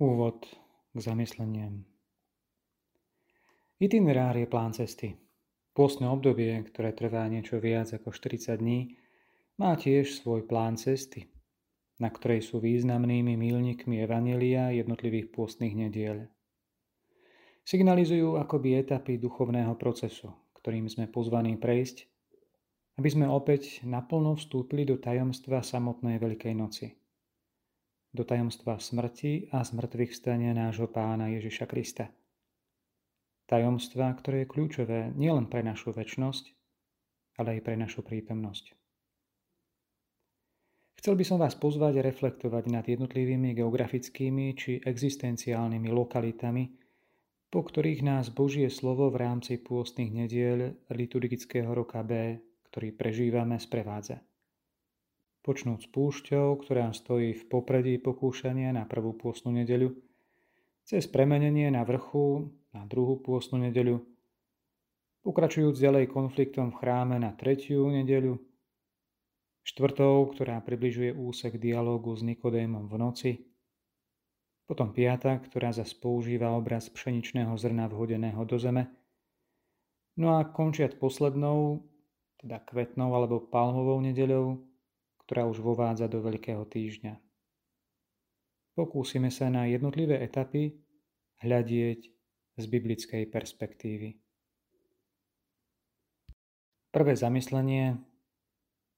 Úvod k zamysleniam. Itinerár je plán cesty. Pôstne obdobie, ktoré trvá niečo viac ako 40 dní, má tiež svoj plán cesty, na ktorej sú významnými mílnikmi Evanelia jednotlivých pôstnych nediel. Signalizujú akoby etapy duchovného procesu, ktorým sme pozvaní prejsť, aby sme opäť naplno vstúpili do tajomstva samotnej Veľkej noci – do tajomstva smrti a zmrtvých stania nášho pána Ježiša Krista. Tajomstva, ktoré je kľúčové nielen pre našu väčnosť, ale aj pre našu prítomnosť. Chcel by som vás pozvať reflektovať nad jednotlivými geografickými či existenciálnymi lokalitami, po ktorých nás Božie slovo v rámci pôstnych nediel liturgického roka B, ktorý prežívame, sprevádza počnúť s púšťou, ktorá stojí v popredí pokúšania na prvú pôstnu nedeľu, cez premenenie na vrchu na druhú pôstnu nedeľu, pokračujúc ďalej konfliktom v chráme na tretiu nedeľu, štvrtou, ktorá približuje úsek dialógu s Nikodémom v noci, potom piata, ktorá zase používa obraz pšeničného zrna vhodeného do zeme, no a končiať poslednou, teda kvetnou alebo palmovou nedeľou, ktorá už vovádza do Veľkého týždňa. Pokúsime sa na jednotlivé etapy hľadieť z biblickej perspektívy. Prvé zamyslenie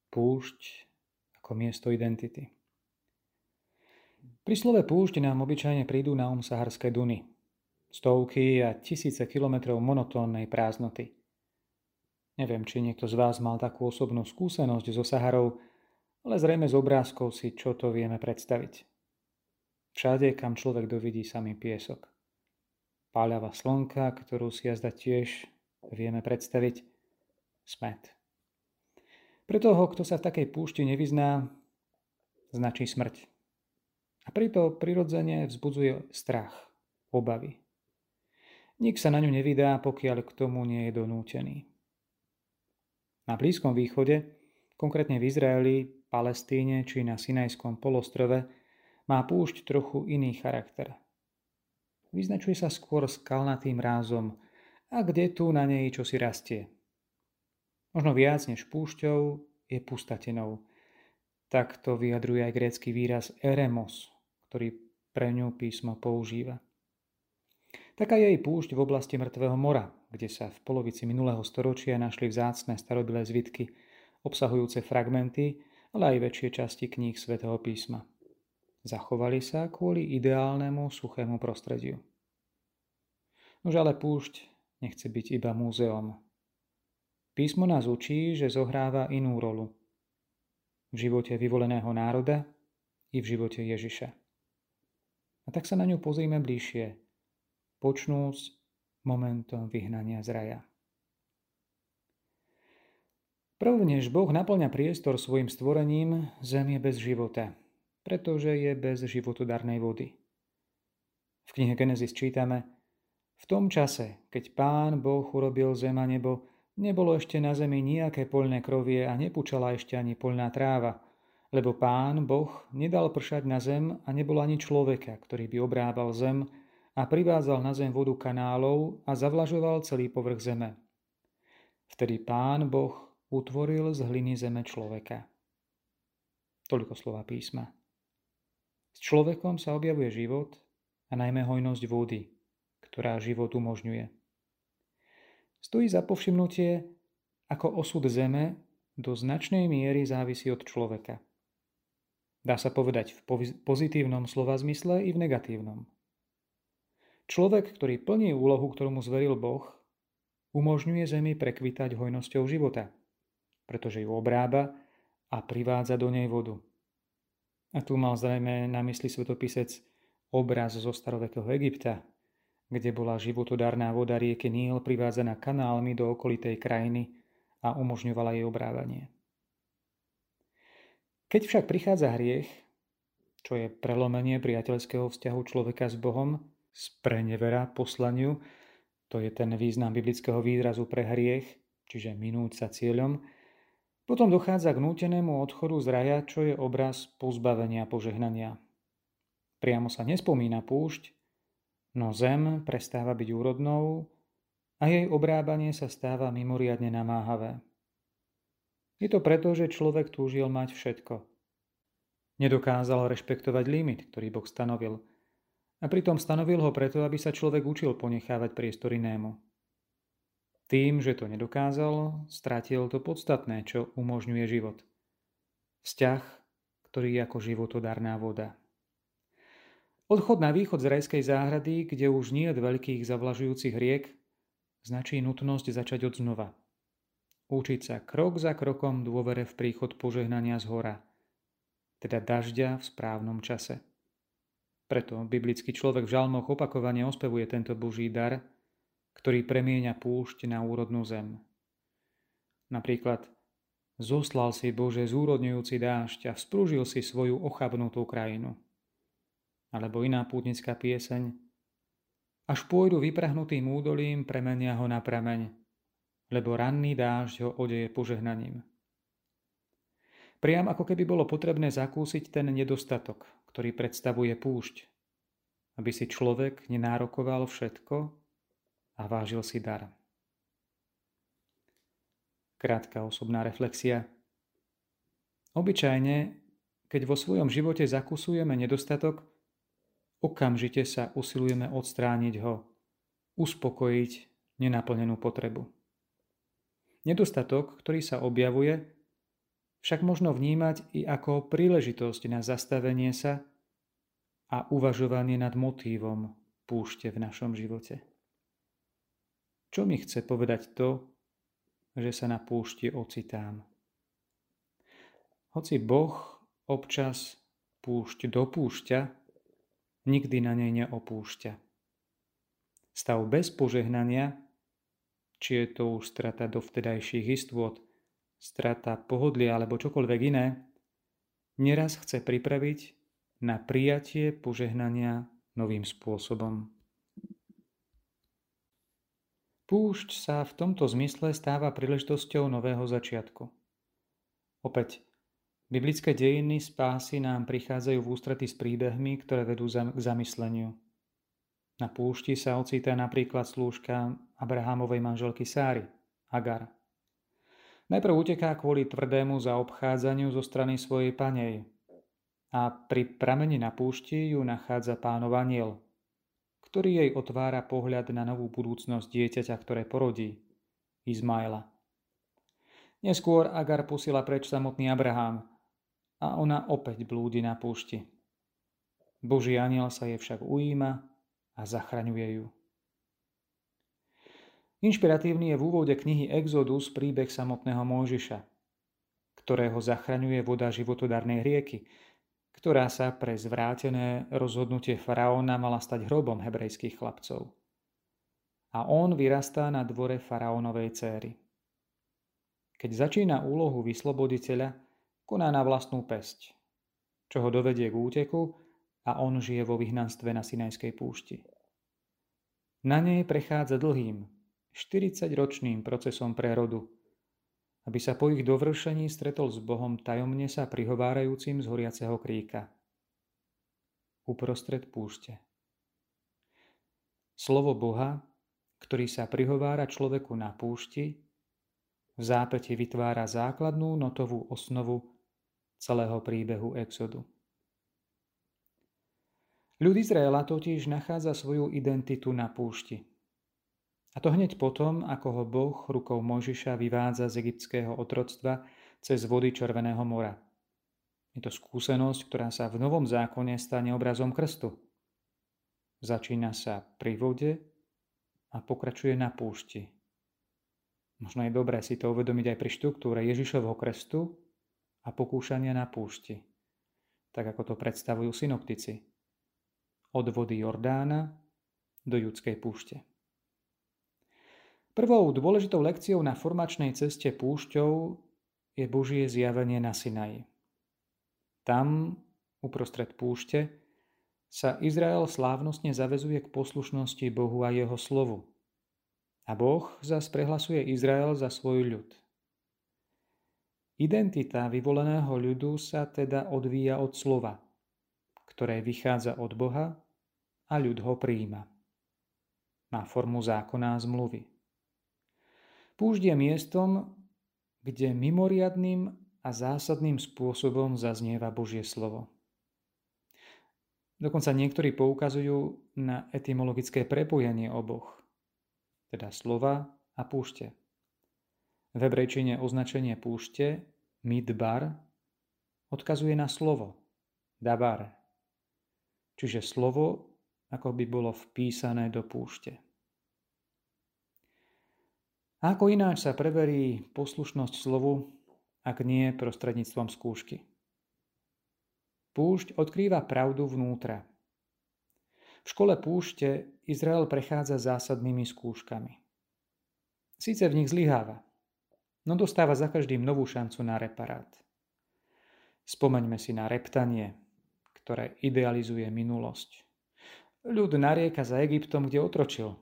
púšť ako miesto identity. Pri slove púšť nám obyčajne prídu na um saharské duny, stovky a tisíce kilometrov monotónnej prázdnoty. Neviem, či niekto z vás mal takú osobnú skúsenosť so Saharou, ale zrejme z obrázkov si čo to vieme predstaviť. Všade, kam človek dovidí samý piesok. Páľava slnka, ktorú si jazda tiež vieme predstaviť, smet. Pre toho, kto sa v takej púšti nevyzná, značí smrť. A preto prirodzene vzbudzuje strach, obavy. Nik sa na ňu nevydá, pokiaľ k tomu nie je donútený. Na Blízkom východe, konkrétne v Izraeli, Palestíne či na Sinajskom polostrove má púšť trochu iný charakter. Vyznačuje sa skôr skalnatým rázom a kde tu na nej čo si rastie. Možno viac než púšťou je pustatenou. Tak to vyjadruje aj grécky výraz eremos, ktorý pre ňu písmo používa. Taká je jej púšť v oblasti Mŕtvého mora, kde sa v polovici minulého storočia našli vzácne starobilé zvitky, obsahujúce fragmenty, ale aj väčšie časti kníh svätého písma. Zachovali sa kvôli ideálnemu suchému prostrediu. Nož ale púšť nechce byť iba múzeom. Písmo nás učí, že zohráva inú rolu. V živote vyvoleného národa i v živote Ježiša. A tak sa na ňu pozrime bližšie, počnúc momentom vyhnania z raja. Prv než Boh naplňa priestor svojim stvorením, zem je bez života, pretože je bez životodarnej vody. V knihe Genesis čítame, v tom čase, keď pán Boh urobil zem a nebo, nebolo ešte na zemi nejaké poľné krovie a nepúčala ešte ani poľná tráva, lebo pán Boh nedal pršať na zem a nebolo ani človeka, ktorý by obrábal zem a privádzal na zem vodu kanálov a zavlažoval celý povrch zeme. Vtedy pán Boh utvoril z hliny zeme človeka. Toľko slova písma. S človekom sa objavuje život a najmä hojnosť vody, ktorá život umožňuje. Stojí za povšimnutie, ako osud zeme do značnej miery závisí od človeka. Dá sa povedať v pozitívnom slova zmysle i v negatívnom. Človek, ktorý plní úlohu, ktorú mu zveril Boh, umožňuje zemi prekvitať hojnosťou života – pretože ju obrába a privádza do nej vodu. A tu mal zrejme na mysli svetopisec obraz zo starovekého Egypta, kde bola životodárná voda rieky Níl privádzaná kanálmi do okolitej krajiny a umožňovala jej obrávanie. Keď však prichádza hriech, čo je prelomenie priateľského vzťahu človeka s Bohom, z prenevera poslaniu, to je ten význam biblického výrazu pre hriech, čiže minúť sa cieľom, potom dochádza k nútenému odchodu z raja, čo je obraz pozbavenia požehnania. Priamo sa nespomína púšť, no zem prestáva byť úrodnou a jej obrábanie sa stáva mimoriadne namáhavé. Je to preto, že človek túžil mať všetko. Nedokázal rešpektovať limit, ktorý Boh stanovil. A pritom stanovil ho preto, aby sa človek učil ponechávať priestor inému. Tým, že to nedokázal, stratil to podstatné, čo umožňuje život. Vzťah, ktorý je ako životodarná voda. Odchod na východ z rajskej záhrady, kde už nie je veľkých zavlažujúcich riek, značí nutnosť začať od znova. Učiť sa krok za krokom dôvere v príchod požehnania z hora, teda dažďa v správnom čase. Preto biblický človek v žalmoch opakovane ospevuje tento boží dar, ktorý premieňa púšť na úrodnú zem. Napríklad Zoslal si Bože zúrodňujúci dážď a vzprúžil si svoju ochabnutú krajinu. Alebo iná pútnická pieseň až pôjdu vyprahnutým údolím, premenia ho na prameň, lebo ranný dážď ho odeje požehnaním. Priam ako keby bolo potrebné zakúsiť ten nedostatok, ktorý predstavuje púšť, aby si človek nenárokoval všetko a vážil si dar. Krátka osobná reflexia. Obyčajne, keď vo svojom živote zakusujeme nedostatok, Okamžite sa usilujeme odstrániť ho, uspokojiť nenaplnenú potrebu. Nedostatok, ktorý sa objavuje, však možno vnímať i ako príležitosť na zastavenie sa a uvažovanie nad motívom púšte v našom živote. Čo mi chce povedať to, že sa na púšti ocitám? Hoci Boh občas púšť dopúšťa, nikdy na nej neopúšťa. Stav bez požehnania, či je to už strata dovtedajších istôt, strata pohodlia alebo čokoľvek iné, neraz chce pripraviť na prijatie požehnania novým spôsobom. Púšť sa v tomto zmysle stáva príležitosťou nového začiatku. Opäť Biblické dejiny spásy nám prichádzajú v ústrety s príbehmi, ktoré vedú k zamysleniu. Na púšti sa ocitá napríklad slúžka Abrahamovej manželky Sáry, Agar. Najprv uteká kvôli tvrdému zaobchádzaniu zo strany svojej panej a pri prameni na púšti ju nachádza pánov aniel, ktorý jej otvára pohľad na novú budúcnosť dieťaťa, ktoré porodí, Izmaela. Neskôr Agar pusila preč samotný Abraham, a ona opäť blúdi na púšti. Boží aniel sa jej však ujíma a zachraňuje ju. Inšpiratívny je v úvode knihy Exodus príbeh samotného Mojžiša, ktorého zachraňuje voda životodarnej rieky, ktorá sa pre zvrátené rozhodnutie faraóna mala stať hrobom hebrejských chlapcov. A on vyrastá na dvore faraónovej céry. Keď začína úlohu vysloboditeľa, koná na vlastnú pesť, čo ho dovedie k úteku a on žije vo vyhnanstve na Sinajskej púšti. Na nej prechádza dlhým, 40-ročným procesom prerodu, aby sa po ich dovršení stretol s Bohom tajomne sa prihovárajúcim z horiaceho kríka. Uprostred púšte. Slovo Boha, ktorý sa prihovára človeku na púšti, v zápete vytvára základnú notovú osnovu celého príbehu Exodu. Ľud Izraela totiž nachádza svoju identitu na púšti. A to hneď potom, ako ho Boh rukou Mojžiša vyvádza z egyptského otroctva cez vody Červeného mora. Je to skúsenosť, ktorá sa v Novom zákone stane obrazom krstu. Začína sa pri vode a pokračuje na púšti. Možno je dobré si to uvedomiť aj pri štruktúre Ježišovho krstu a pokúšania na púšti, tak ako to predstavujú synoptici. Od vody Jordána do judskej púšte. Prvou dôležitou lekciou na formačnej ceste púšťou je Božie zjavenie na Sinaji. Tam, uprostred púšte, sa Izrael slávnostne zavezuje k poslušnosti Bohu a jeho slovu. A Boh zas prehlasuje Izrael za svoj ľud. Identita vyvoleného ľudu sa teda odvíja od slova, ktoré vychádza od Boha a ľud ho prijíma. Má formu zákona a zmluvy. Púšť je miestom, kde mimoriadným a zásadným spôsobom zaznieva Božie slovo. Dokonca niektorí poukazujú na etymologické prepojenie oboch, teda slova a púšte. V hebrejčine označenie púšte, midbar, odkazuje na slovo, dabar, čiže slovo, ako by bolo vpísané do púšte. A ako ináč sa preverí poslušnosť slovu, ak nie prostredníctvom skúšky. Púšť odkrýva pravdu vnútra. V škole púšte Izrael prechádza zásadnými skúškami. Síce v nich zlyháva, no dostáva za každým novú šancu na reparát. Spomeňme si na reptanie, ktoré idealizuje minulosť. Ľud narieka za Egyptom, kde otročil.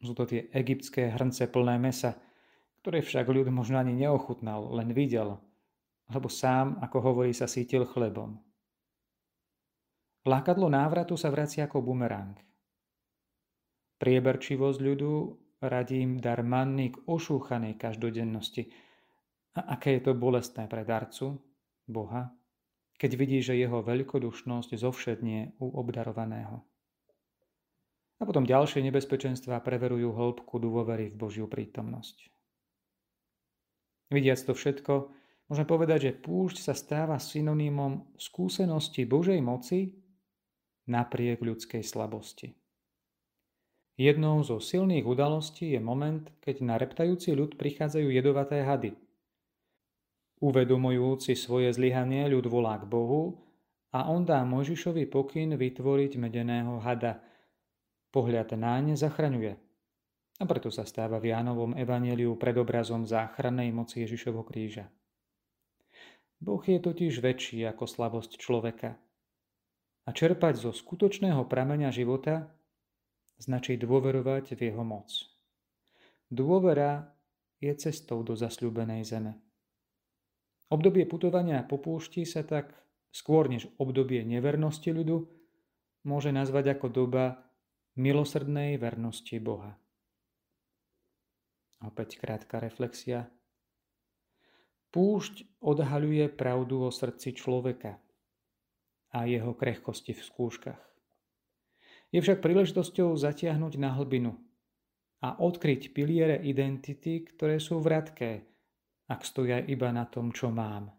Sú to tie egyptské hrnce plné mesa, ktoré však ľud možno ani neochutnal, len videl, lebo sám, ako hovorí, sa sítil chlebom. Lákadlo návratu sa vracia ako bumerang. Prieberčivosť ľudu radím dar manny k ošúchanej každodennosti. A aké je to bolestné pre darcu, Boha, keď vidí, že jeho veľkodušnosť zovšednie u obdarovaného. A potom ďalšie nebezpečenstvá preverujú hĺbku dôvery v Božiu prítomnosť. Vidiac to všetko, môžeme povedať, že púšť sa stáva synonymom skúsenosti Božej moci napriek ľudskej slabosti. Jednou zo silných udalostí je moment, keď na reptajúci ľud prichádzajú jedovaté hady. Uvedomujúci svoje zlyhanie, ľud volá k Bohu a on dá Mojžišovi pokyn vytvoriť medeného hada. Pohľad náň zachraňuje. A preto sa stáva v Jánovom evaneliu predobrazom záchrannej moci Ježišovho kríža. Boh je totiž väčší ako slabosť človeka. A čerpať zo skutočného prameňa života značí dôverovať v jeho moc. Dôvera je cestou do zasľúbenej zeme. Obdobie putovania po púšti sa tak skôr než obdobie nevernosti ľudu môže nazvať ako doba milosrdnej vernosti Boha. Opäť krátka reflexia. Púšť odhaľuje pravdu o srdci človeka a jeho krehkosti v skúškach. Je však príležitosťou zatiahnuť na hlbinu a odkryť piliere identity, ktoré sú vratké, ak stoja iba na tom, čo mám.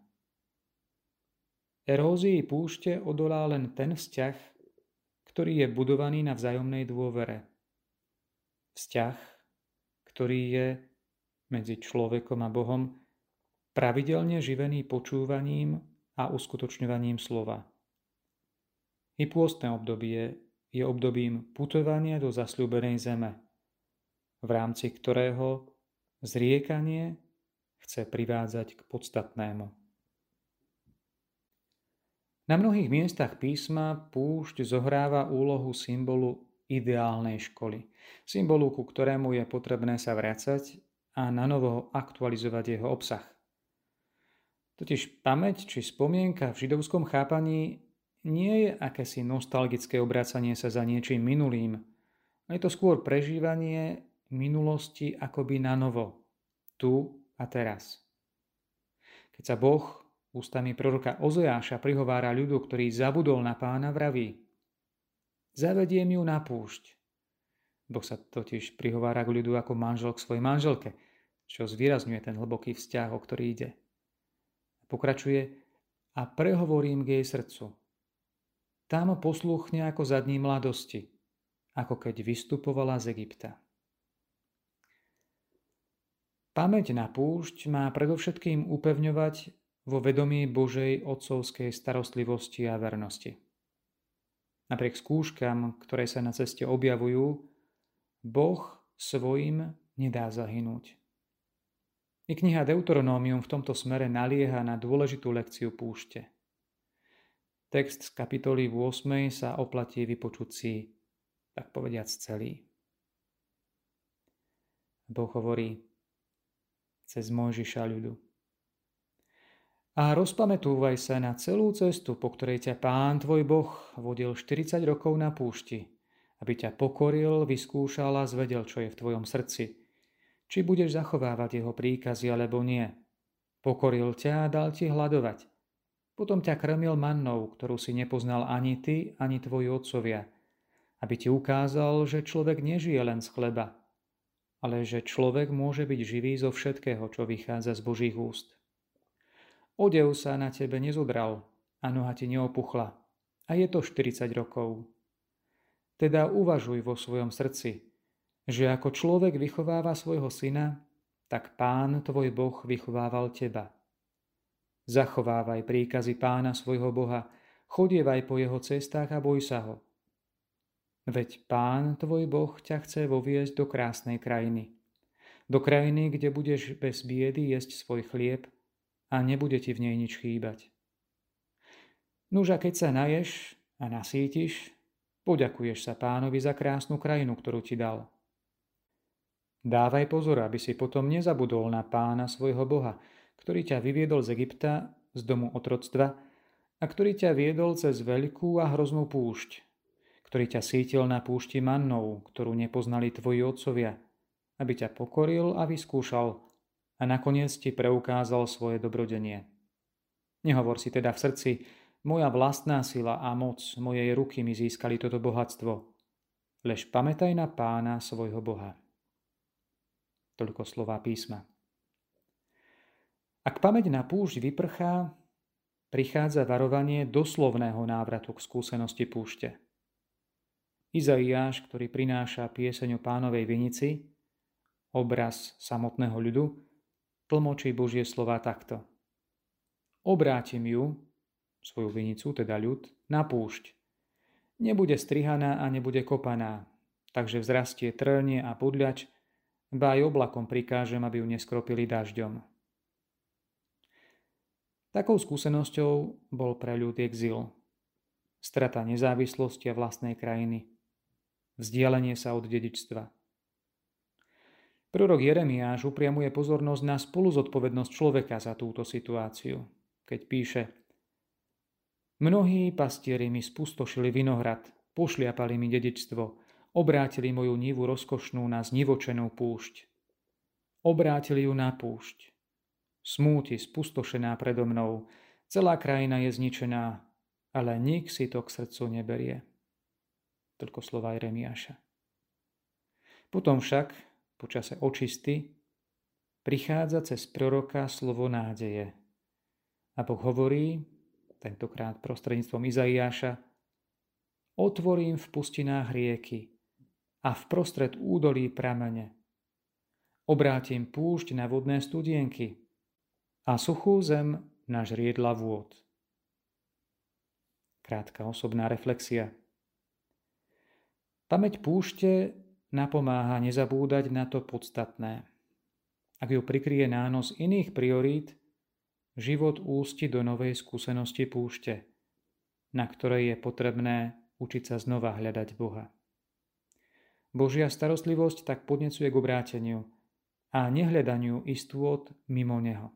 Erózii púšte odolá len ten vzťah, ktorý je budovaný na vzájomnej dôvere. Vzťah, ktorý je medzi človekom a Bohom pravidelne živený počúvaním a uskutočňovaním slova. I pôstne obdobie je obdobím putovania do zasľúbenej zeme, v rámci ktorého zriekanie chce privádzať k podstatnému. Na mnohých miestach písma púšť zohráva úlohu symbolu ideálnej školy, symbolu, ku ktorému je potrebné sa vracať a na novo aktualizovať jeho obsah. Totiž pamäť či spomienka v židovskom chápaní nie je akési nostalgické obrácanie sa za niečím minulým. Je to skôr prežívanie minulosti akoby na novo, tu a teraz. Keď sa Boh ústami proroka Ozeáša prihovára ľudu, ktorý zabudol na pána, vraví Zavediem ju na púšť. Boh sa totiž prihovára k ľudu ako manžel k svojej manželke, čo zvýrazňuje ten hlboký vzťah, o ktorý ide. Pokračuje a prehovorím k jej srdcu – tam posluchne ako za dní mladosti, ako keď vystupovala z Egypta. Pamäť na púšť má predovšetkým upevňovať vo vedomí Božej otcovskej starostlivosti a vernosti. Napriek skúškam, ktoré sa na ceste objavujú, Boh svojim nedá zahynúť. I kniha Deuteronómium v tomto smere nalieha na dôležitú lekciu púšte. Text z kapitoly 8 sa oplatí vypočuť si, tak povediac, celý. Boh hovorí cez Mojžiša ľudu. A rozpamätúvaj sa na celú cestu, po ktorej ťa Pán tvoj Boh vodil 40 rokov na púšti, aby ťa pokoril, vyskúšal a zvedel, čo je v tvojom srdci. Či budeš zachovávať jeho príkazy alebo nie. Pokoril ťa a dal ti hľadovať. Potom ťa krmil mannou, ktorú si nepoznal ani ty, ani tvoji otcovia, aby ti ukázal, že človek nežije len z chleba, ale že človek môže byť živý zo všetkého, čo vychádza z Božích úst. Odev sa na tebe nezodral a noha ti neopuchla. A je to 40 rokov. Teda uvažuj vo svojom srdci, že ako človek vychováva svojho syna, tak pán tvoj Boh vychovával teba. Zachovávaj príkazy pána svojho Boha, chodievaj po jeho cestách a boj sa ho. Veď pán tvoj Boh ťa chce voviesť do krásnej krajiny. Do krajiny, kde budeš bez biedy jesť svoj chlieb a nebude ti v nej nič chýbať. Nuž keď sa naješ a nasítiš, poďakuješ sa pánovi za krásnu krajinu, ktorú ti dal. Dávaj pozor, aby si potom nezabudol na pána svojho Boha, ktorý ťa vyviedol z Egypta, z domu otroctva, a ktorý ťa viedol cez veľkú a hroznú púšť, ktorý ťa sítil na púšti mannou, ktorú nepoznali tvoji otcovia, aby ťa pokoril a vyskúšal, a nakoniec ti preukázal svoje dobrodenie. Nehovor si teda v srdci, moja vlastná sila a moc mojej ruky mi získali toto bohatstvo. Lež pamätaj na pána svojho Boha. Toľko slova písma. Ak pamäť na púšť vyprchá, prichádza varovanie doslovného návratu k skúsenosti púšte. Izaiáš, ktorý prináša pieseň o pánovej vinici, obraz samotného ľudu, tlmočí Božie slova takto. Obrátim ju, svoju vinicu, teda ľud, na púšť. Nebude strihaná a nebude kopaná, takže vzrastie trnie a podľač, ba aj oblakom prikážem, aby ju neskropili dažďom. Takou skúsenosťou bol pre ľud exil. Strata nezávislosti a vlastnej krajiny. Vzdialenie sa od dedičstva – Prorok Jeremiáš upriamuje pozornosť na spoluzodpovednosť človeka za túto situáciu, keď píše Mnohí pastieri mi spustošili vinohrad, pošliapali mi dedičstvo, obrátili moju nivu rozkošnú na znivočenú púšť. Obrátili ju na púšť. Smúti spustošená predo mnou, celá krajina je zničená, ale nik si to k srdcu neberie. Toľko slova Jeremiáša. Potom však počase očisty, prichádza cez proroka slovo nádeje. A Boh hovorí, tentokrát prostredníctvom Izaiáša, otvorím v pustinách rieky a v prostred údolí pramene. Obrátim púšť na vodné studienky a suchú zem na žriedla vôd. Krátka osobná reflexia. Pamäť púšte napomáha nezabúdať na to podstatné. Ak ju prikrie nános iných priorít, život ústi do novej skúsenosti púšte, na ktorej je potrebné učiť sa znova hľadať Boha. Božia starostlivosť tak podnecuje k obráteniu a nehľadaniu istôt mimo Neho.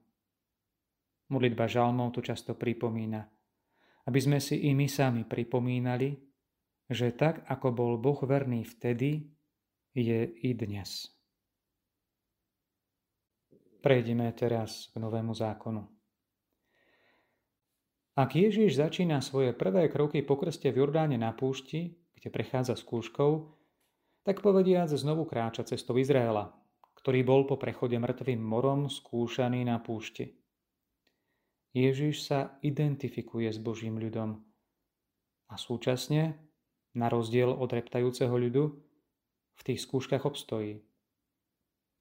Modlitba žalmov to často pripomína, aby sme si i my sami pripomínali, že tak ako bol Boh verný vtedy, je i dnes. Prejdeme teraz k Novému zákonu. Ak Ježiš začína svoje prvé kroky po krste v Jordáne na púšti, kde prechádza skúškou, tak povediac znovu kráča cestou Izraela, ktorý bol po prechode mŕtvým morom skúšaný na púšti. Ježiš sa identifikuje s Božím ľudom a súčasne, na rozdiel od reptajúceho ľudu, v tých skúškach obstojí.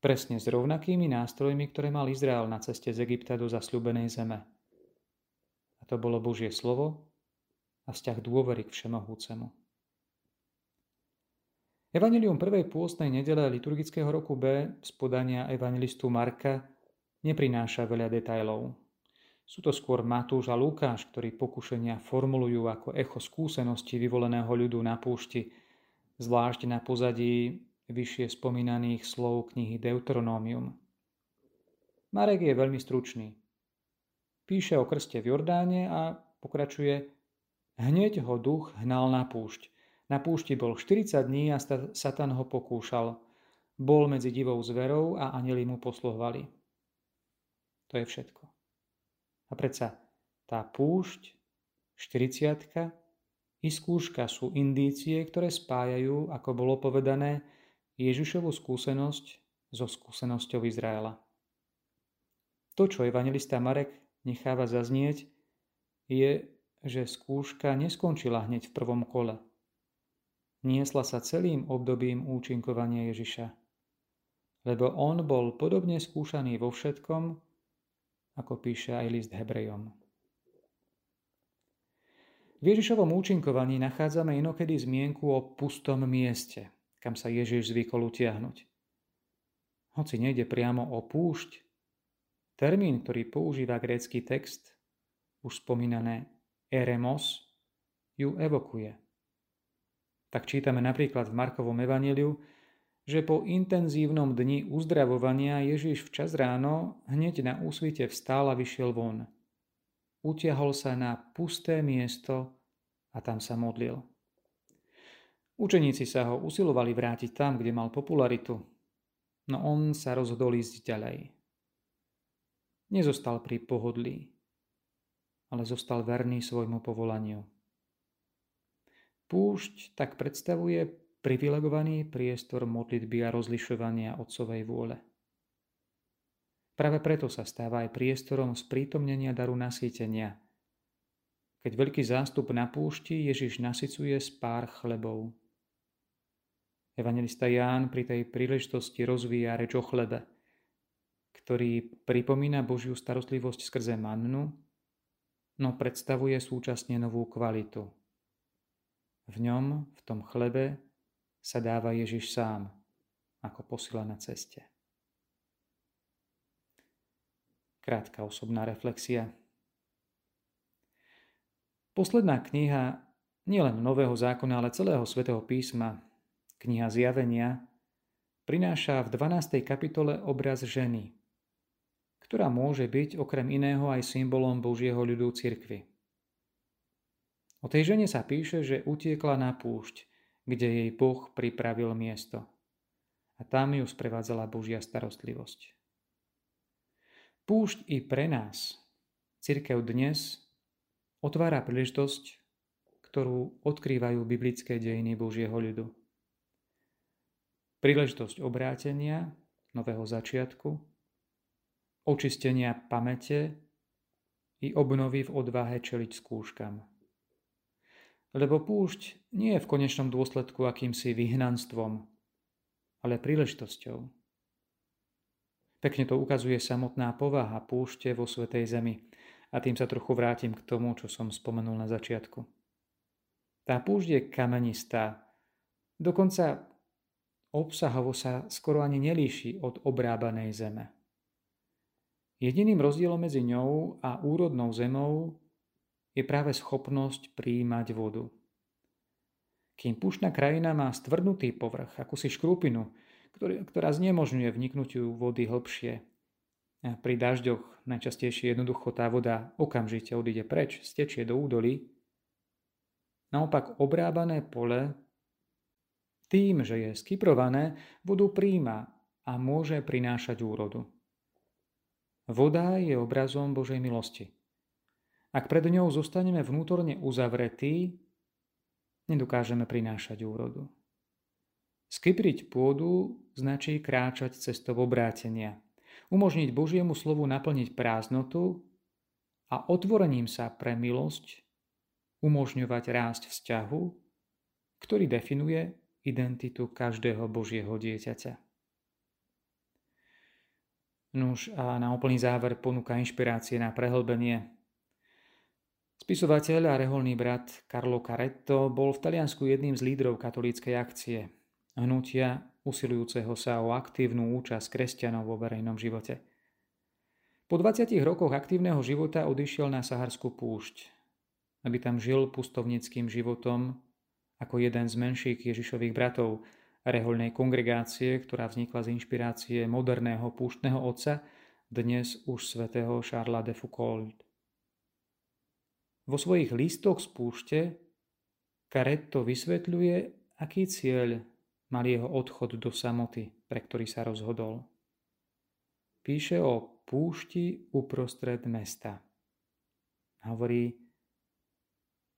Presne s rovnakými nástrojmi, ktoré mal Izrael na ceste z Egypta do zasľubenej zeme. A to bolo Božie slovo a vzťah dôvery k Všemohúcemu. Evangelium prvej pôstnej nedele liturgického roku B z podania evangelistu Marka neprináša veľa detajlov. Sú to skôr Matúš a Lukáš, ktorí pokušenia formulujú ako echo skúsenosti vyvoleného ľudu na púšti zvlášť na pozadí vyššie spomínaných slov knihy Deuteronómium. Marek je veľmi stručný. píše o krste v Jordáne a pokračuje Hneď ho duch hnal na púšť. Na púšti bol 40 dní a Satan ho pokúšal. Bol medzi divou zverou a anjeli mu posluhovali. To je všetko. A predsa tá púšť, 40 i skúška sú indície, ktoré spájajú, ako bolo povedané, Ježišovu skúsenosť so skúsenosťou Izraela. To, čo evangelista Marek necháva zaznieť, je, že skúška neskončila hneď v prvom kole. Niesla sa celým obdobím účinkovania Ježiša. Lebo on bol podobne skúšaný vo všetkom, ako píše aj list Hebrejom. V Ježišovom účinkovaní nachádzame inokedy zmienku o pustom mieste, kam sa Ježiš zvykol utiahnuť. Hoci nejde priamo o púšť, termín, ktorý používa grécky text, už spomínané eremos ju evokuje. Tak čítame napríklad v Markovom evaníliu, že po intenzívnom dni uzdravovania Ježiš včas ráno hneď na úsvite vstál a vyšiel von. Utiahol sa na pusté miesto a tam sa modlil. Učeníci sa ho usilovali vrátiť tam, kde mal popularitu, no on sa rozhodol ísť ďalej. Nezostal pri pohodlí ale zostal verný svojmu povolaniu. Púšť tak predstavuje privilegovaný priestor modlitby a rozlišovania Otcovej vôle. Práve preto sa stáva aj priestorom sprítomnenia daru nasýtenia. Keď veľký zástup na púšti Ježiš nasycuje z pár chlebov. Evangelista Ján pri tej príležitosti rozvíja reč o chlebe, ktorý pripomína Božiu starostlivosť skrze mannu no predstavuje súčasne novú kvalitu. V ňom, v tom chlebe, sa dáva Ježiš sám, ako posila na ceste. Krátka osobná reflexia. Posledná kniha nielen Nového zákona, ale celého svätého písma, kniha Zjavenia, prináša v 12. kapitole obraz ženy, ktorá môže byť okrem iného aj symbolom Božieho ľudu cirkvy. O tej žene sa píše, že utiekla na púšť, kde jej Boh pripravil miesto. A tam ju sprevádzala Božia starostlivosť. Púšť i pre nás, cirkev dnes, otvára príležitosť, ktorú odkrývajú biblické dejiny Božieho ľudu. Príležitosť obrátenia, nového začiatku, očistenia pamäte i obnovy v odvahe čeliť skúškam. Lebo púšť nie je v konečnom dôsledku akýmsi vyhnanstvom, ale príležitosťou. Pekne to ukazuje samotná povaha púšte vo Svetej Zemi a tým sa trochu vrátim k tomu, čo som spomenul na začiatku. Tá púšť je kamenistá, dokonca obsahovo sa skoro ani nelíši od obrábanej zeme. Jediným rozdielom medzi ňou a úrodnou zemou je práve schopnosť príjmať vodu. Kým pušná krajina má stvrdnutý povrch, akúsi škrupinu, ktorá znemožňuje vniknutiu vody hlbšie. Pri dažďoch najčastejšie jednoducho tá voda okamžite odíde preč, stečie do údolí. Naopak obrábané pole tým, že je skyprované, vodu príjma a môže prinášať úrodu. Voda je obrazom Božej milosti. Ak pred ňou zostaneme vnútorne uzavretí, nedokážeme prinášať úrodu. Skypriť pôdu značí kráčať cestou obrátenia, umožniť Božiemu slovu naplniť prázdnotu a otvorením sa pre milosť umožňovať rásť vzťahu, ktorý definuje identitu každého Božieho dieťaťa. Nuž a na úplný záver ponúka inšpirácie na prehlbenie. Spisovateľ a reholný brat Carlo Caretto bol v Taliansku jedným z lídrov katolíckej akcie, hnutia usilujúceho sa o aktívnu účasť kresťanov vo verejnom živote. Po 20 rokoch aktívneho života odišiel na Saharskú púšť, aby tam žil pustovnickým životom ako jeden z menších Ježišových bratov, rehoľnej kongregácie, ktorá vznikla z inšpirácie moderného púštneho otca, dnes už svätého Charlesa de Foucault. Vo svojich listoch z púšte Karetto vysvetľuje, aký cieľ mal jeho odchod do samoty, pre ktorý sa rozhodol. Píše o púšti uprostred mesta. Hovorí,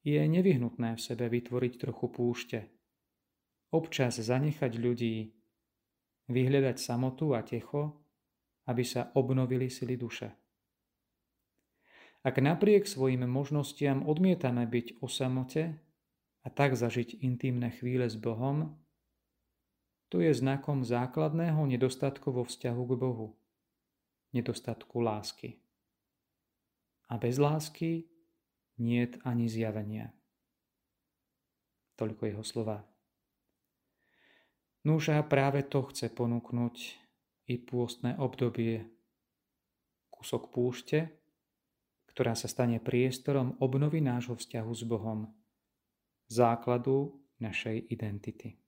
je nevyhnutné v sebe vytvoriť trochu púšte. Občas zanechať ľudí, vyhľadať samotu a techo, aby sa obnovili sily duše. Ak napriek svojim možnostiam odmietame byť o samote, a tak zažiť intimné chvíle s Bohom, to je znakom základného nedostatku vo vzťahu k Bohu, nedostatku lásky. A bez lásky niet ani zjavenia. Toľko jeho slova. Núža práve to chce ponúknuť i pôstne obdobie. Kúsok púšte, ktorá sa stane priestorom obnovy nášho vzťahu s Bohom základu našej identity.